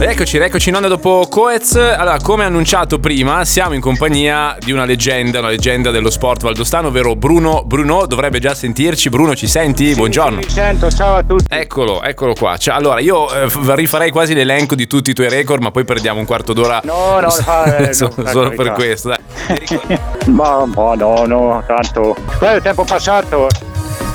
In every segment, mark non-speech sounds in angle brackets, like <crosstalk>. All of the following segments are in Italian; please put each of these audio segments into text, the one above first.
Eccoci, eccoci in onda dopo Coez. Allora, come annunciato prima, siamo in compagnia di una leggenda, una leggenda dello sport valdostano, ovvero Bruno Bruno. Dovrebbe già sentirci. Bruno, ci senti? Buongiorno. Mi sento, ciao a tutti. Eccolo, eccolo qua. Cioè, allora, io eh, rifarei quasi l'elenco di tutti i tuoi record, ma poi perdiamo un quarto d'ora. No, no, <laughs> no, solo per per carità. questo. <laughs> Ma, ma no, no, tanto. Quello è il tempo passato.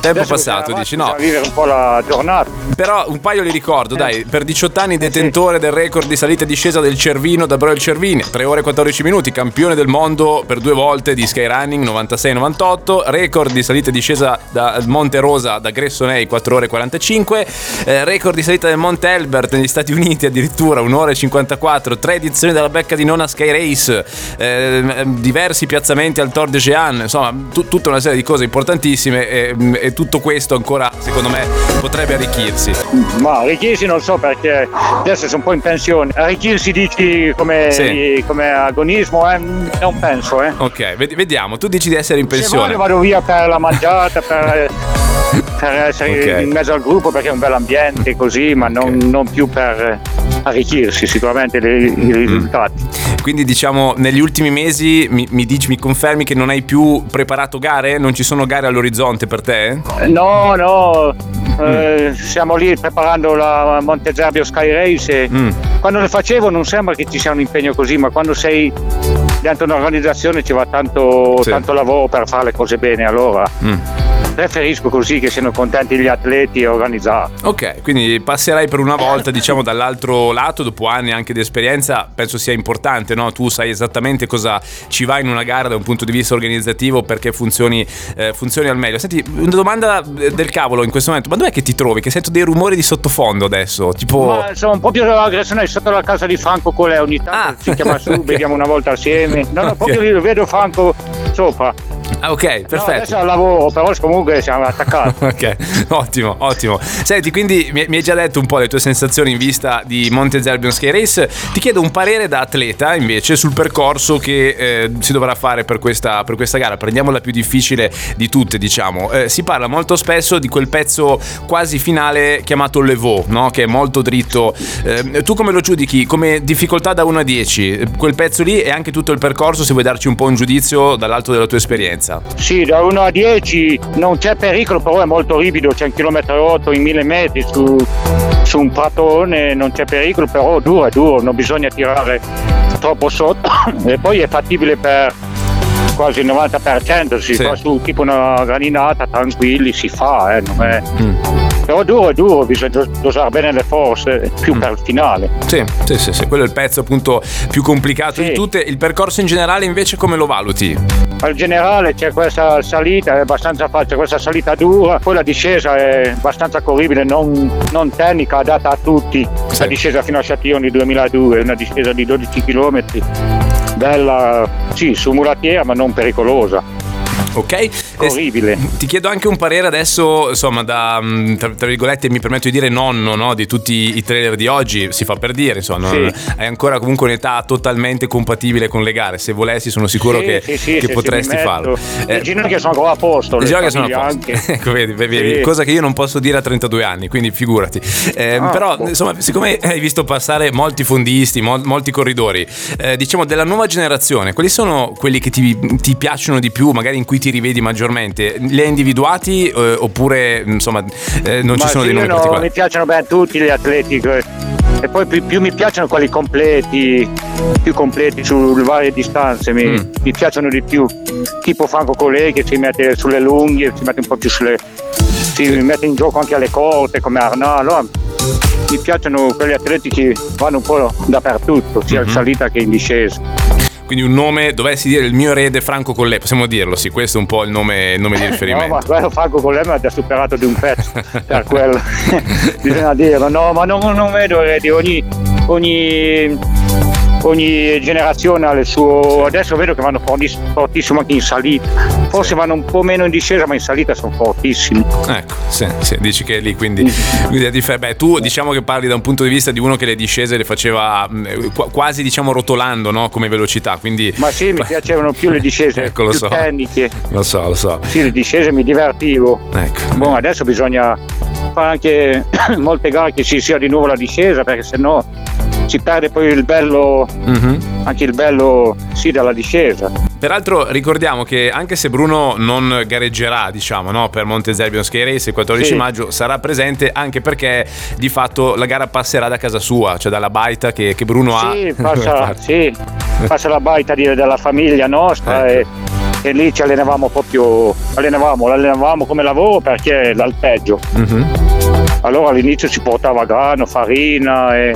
Tempo Adesso passato, dici no. vivere un po' la giornata. Però un paio li ricordo, dai, per 18 anni detentore del record di salita e discesa del Cervino da Broil Cervini, 3 ore e 14 minuti, campione del mondo per due volte di skyrunning 96-98, record di salita e discesa da Monte Rosa da Gressonei 4 ore e 45, eh, record di salita del Monte Elbert negli Stati Uniti addirittura 1 ora e 54, 3 edizioni della becca di nona Sky Race, eh, diversi piazzamenti al Tour de Jean, insomma tu- tutta una serie di cose importantissime e, e tutto questo ancora secondo me potrebbe arricchirsi. Ma arricchirsi non so perché adesso sono un po' in pensione. Arricchirsi dici come, Sì. come agonismo? Eh? Non penso, eh. Ok, ved- vediamo, tu dici di essere in Se pensione. voglio vado via per la mangiata, per, per essere Ok. in mezzo al gruppo perché è un bel ambiente così, ma non, Ok. non più per arricchirsi sicuramente i, Mm. i risultati. Quindi diciamo negli ultimi mesi mi, mi dici, mi confermi che non hai più preparato gare? Non ci sono gare all'orizzonte per te? No, no, eh, siamo lì preparando la Montezerbio Sky Race Mm. quando le facevo non sembra che ci sia un impegno così, ma quando sei dentro un'organizzazione ci va tanto, Sì. tanto lavoro per fare le cose bene, allora Mm. Preferisco così che siano contenti gli atleti e organizzati. Ok, quindi passerai per una volta diciamo dall'altro lato, dopo anni anche di esperienza, penso sia importante, no? Tu sai esattamente cosa ci va in una gara da un punto di vista organizzativo perché funzioni, eh, funzioni al meglio. Senti, una domanda del cavolo in questo momento, ma dov'è che ti trovi? Che sento dei rumori di sottofondo adesso, tipo... Ma sono proprio l'aggressione sotto la casa di Franco Colè, ogni tanto Ah, si chiama su, ok. beviamo una volta assieme. No, no, proprio <laughs> lì vedo Franco sopra. Ah, ok, No, adesso perfetto. è al lavoro, però comunque siamo attaccati. <laughs> Ok, ottimo, ottimo. Senti, quindi mi, mi hai già detto un po' le tue sensazioni in vista di Monte Zerbion Sky Race. Ti chiedo un parere da atleta invece sul percorso che eh, si dovrà fare per questa, per questa gara. Prendiamo la più difficile di tutte, diciamo. Eh, si parla molto spesso di quel pezzo quasi finale chiamato Levaux, no? che è molto dritto. Eh, tu come lo giudichi? Come difficoltà da 1 a 10? Eh, Quel pezzo lì e anche tutto il percorso, se vuoi darci un po' un giudizio dall'alto della tua esperienza. Sì, da 1 a 10 non c'è pericolo, però è molto ripido, c'è un chilometro e 8 in 1000 metri su, su un pratone, non c'è pericolo, però duro è duro, non bisogna tirare troppo sotto <coughs> e poi è fattibile per quasi il 90%, si Sì. fa su tipo una graninata, tranquilli, si fa, eh, non è... Mm. Però duro è duro, bisogna dos- dosare bene le forze, più Mm. per il finale. Sì, sì, sì, sì, quello è il pezzo appunto più complicato Sì. di tutte. Il percorso in generale invece come lo valuti? Al generale c'è questa salita, è abbastanza facile, questa salita dura, poi la discesa è abbastanza corribile, non, non tecnica, adatta a tutti. Sì. La discesa fino a di 2002, una discesa di 12 km, bella, sì, su mulatiera ma non pericolosa, Ok? E corribile. ti chiedo anche un parere adesso, insomma, da mm, tra, tra virgolette mi permetto di dire nonno no, di tutti i trailer di oggi, si fa per dire, insomma, Sì. hai ancora comunque un'età totalmente compatibile con le gare. Se volessi, sono sicuro Sì, che, sì, sì, che potresti farlo. Le ginocchia sono ancora a posto, Le le ginocchia sono a posto. <laughs> ecco, vedi, vedi, cosa che io non posso dire a 32 anni, quindi figurati. Eh, Ah, però, boh. insomma, siccome hai visto passare molti fondisti, mol- molti corridori, eh, diciamo della nuova generazione, quali sono quelli che ti, ti piacciono di più, magari in cui ti rivedi maggiormente? Li hai individuati eh, oppure, insomma, eh, non ci Ma sono sì, dei nomi no, particolari? mi piacciono bene tutti gli atleti e poi più, più mi piacciono quelli completi, più completi sulle varie distanze, mi, Mm. mi piacciono di più. Tipo Franco Colei che si mette sulle lunghe, si mette un po' più sulle... si mette in gioco anche alle corte come Arnaud. Allora, mi piacciono quegli atleti che vanno un po' dappertutto, sia in salita che in discesa. Quindi un nome, dovessi dire il mio erede Franco Collè, possiamo dirlo, sì, questo è un po' il nome, il nome di No, riferimento. ma quello Franco Colei mi ha superato di un pezzo <laughs> per quello. <laughs> Bisogna dirlo. No, ma non, non vedo eredi. Ogni, ogni ogni generazione ha il suo. Adesso vedo che vanno fortissimo anche in salita. Forse sì. vanno un po' meno in discesa, ma in salita sono fortissimi. Ecco, sì, sì, dici che è lì, quindi, quindi beh, tu diciamo che parli da un punto di vista di uno che le discese le faceva quasi diciamo rotolando no? come velocità. Quindi... Ma sì, mi <laughs> piacevano più le discese, ecco, lo so. tecniche. Lo so, lo so. Sì, le discese mi divertivo. Ecco. Boh, adesso bisogna fare anche <coughs> molte gare che ci sia di nuovo la discesa perché sennò si perde poi il bello, mm-hmm. anche il bello sì della discesa. Peraltro ricordiamo che anche se Bruno non gareggerà diciamo no, per Monte Zerbion Ski Race il 14 sì. maggio sarà presente anche perché di fatto la gara passerà da casa sua, cioè dalla baita che, che Bruno sì, ha. Passa, <laughs> sì, passa la baita di, della famiglia nostra ecco. e, e, lì ci allenavamo proprio, allenavamo, allenavamo come lavoro perché è l'alpeggio. Mm-hmm. Allora all'inizio si portava grano, farina e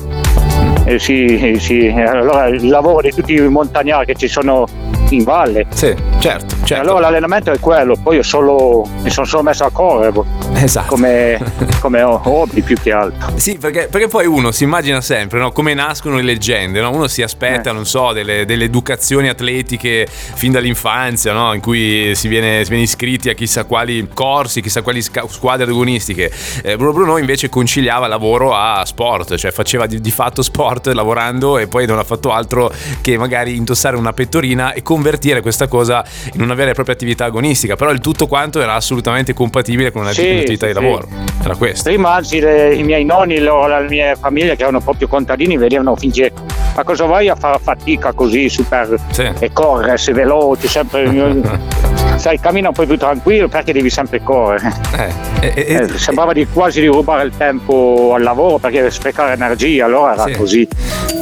eh, sì, sì. Allora il lavoro di tutti i montagnari che ci sono in valle. Sì, certo, certo. Allora l'allenamento è quello, poi io solo, mi sono solo messo a correre esatto. come, <laughs> come hobby più che altro. Sì, perché, perché poi uno si immagina sempre no? come nascono le leggende, no? uno si aspetta, eh. non so, delle, delle, educazioni atletiche fin dall'infanzia, no? in cui si viene, si viene, iscritti a chissà quali corsi, chissà quali squadre agonistiche. Eh, Bruno Bruno invece conciliava lavoro a sport, cioè faceva di, di fatto sport lavorando e poi non ha fatto altro che magari indossare una pettorina e convertire questa cosa in una vera e propria attività agonistica, però il tutto quanto era assolutamente compatibile con un'attività sì, di lavoro. Era questo. Prima anzi le, i miei nonni, la mia famiglia che erano proprio contadini, vedevano finché ma cosa vai a fare fatica così super sì. e correre, sei veloce, sempre <laughs> sai, cammina un po' più tranquillo perché devi sempre correre. Eh, eh, eh, eh sembrava di, quasi di rubare il tempo al lavoro perché sprecare energia, allora era sì. così.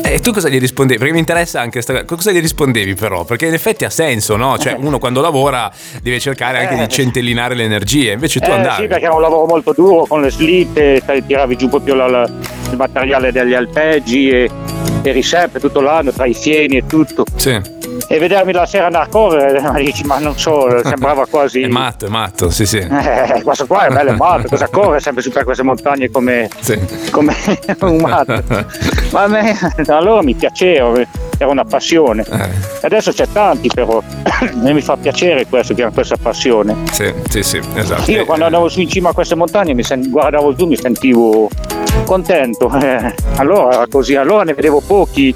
E tu cosa gli rispondevi? Perché mi interessa anche questa cosa. Cosa gli rispondevi però? Perché in effetti ha senso, no? Cioè, uno quando lavora deve cercare anche di eh. centellinare le energie, invece tu andavi. Sì, perché era un lavoro molto duro con le slitte, tiravi giù proprio la, la, il materiale degli alpeggi e, e riserve tutto l'anno, tra i fieni e tutto. Sì e vedermi la sera andare a correre, <laughs> ma dici, ma non so, sembrava <laughs> quasi. è matto, è matto, sì, sì. Eh, questo qua è bello, è matto, cosa <laughs> corre sempre su per queste montagne come, sì. come un matto. Ma a me allora mi piaceva, era una passione. Eh. Adesso c'è tanti però, <coughs> e mi fa piacere questo che hanno questa passione. Sì, sì, sì, esatto. Io quando andavo su in cima a queste montagne mi sen- guardavo giù, mi sentivo contento. Eh, allora così, allora ne vedevo pochi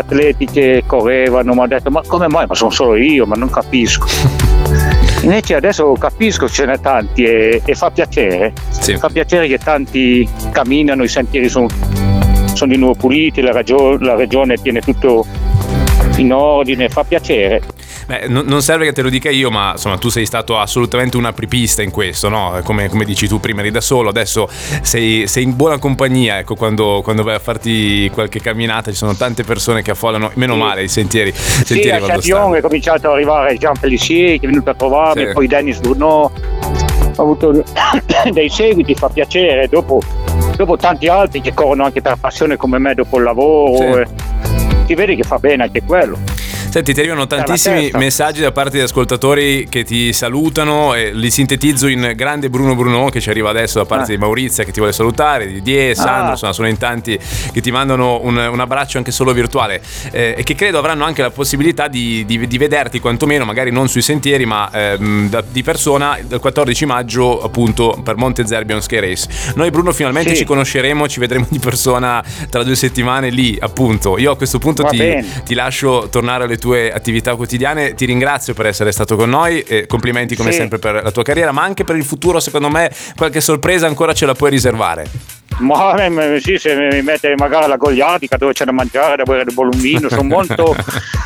atleti che correvano, mi ha detto ma come mai? Ma sono solo io, ma non capisco. <laughs> Invece adesso capisco ce n'è tanti e, e fa piacere. Sì. Fa piacere che tanti camminano, i sentieri sono, sono di nuovo puliti, la, ragione, la regione tiene tutto in ordine, fa piacere. Beh, non serve che te lo dica io, ma insomma tu sei stato assolutamente un apripista in questo, no? Come, come dici tu prima eri da solo, adesso sei, sei in buona compagnia, ecco, quando, quando, vai a farti qualche camminata ci sono tante persone che affollano, meno sì. male, i sentieri. Sì, a Châtillon è cominciato ad arrivare Jean Pellissier che è venuto a trovarmi, sì. poi Dennis Bourneau, ho avuto <coughs> dei seguiti, fa piacere, dopo, dopo tanti altri che corrono anche per passione come me dopo il lavoro. Sì. si vede che fa bene anche quello. Senti, ti arrivano tantissimi messaggi da parte di ascoltatori che ti salutano e li sintetizzo in grande Bruno Bruno che ci arriva adesso da parte ah. di Maurizia che ti vuole salutare, di Die, Sandro, ah. insomma sono in tanti che ti mandano un, un abbraccio anche solo virtuale eh, e che credo avranno anche la possibilità di, di, di vederti quantomeno, magari non sui sentieri ma ehm, da, di persona il 14 maggio appunto per Monte Zerbion Ski Race. Noi Bruno finalmente sì. ci conosceremo, ci vedremo di persona tra due settimane lì appunto. Io a questo punto ti, ti lascio tornare alle tue attività quotidiane. Ti ringrazio per essere stato con noi e complimenti come sì. sempre per la tua carriera, ma anche per il futuro, secondo me qualche sorpresa ancora ce la puoi riservare. Ma sì, se mi mette magari la gogliatica dove c'è da mangiare, da bere del bolombino, sono <laughs> molto.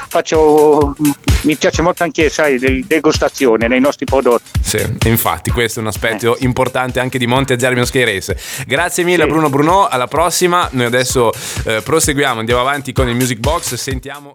faccio. mi piace molto anche, sai, degustazione nei nostri prodotti. Sì, infatti, questo è un aspetto eh. importante anche di Monte Zermio Sky Race. Grazie mille, sì. Bruno Bruno. Alla prossima. Noi adesso eh, proseguiamo, andiamo avanti con il Music Box. Sentiamo.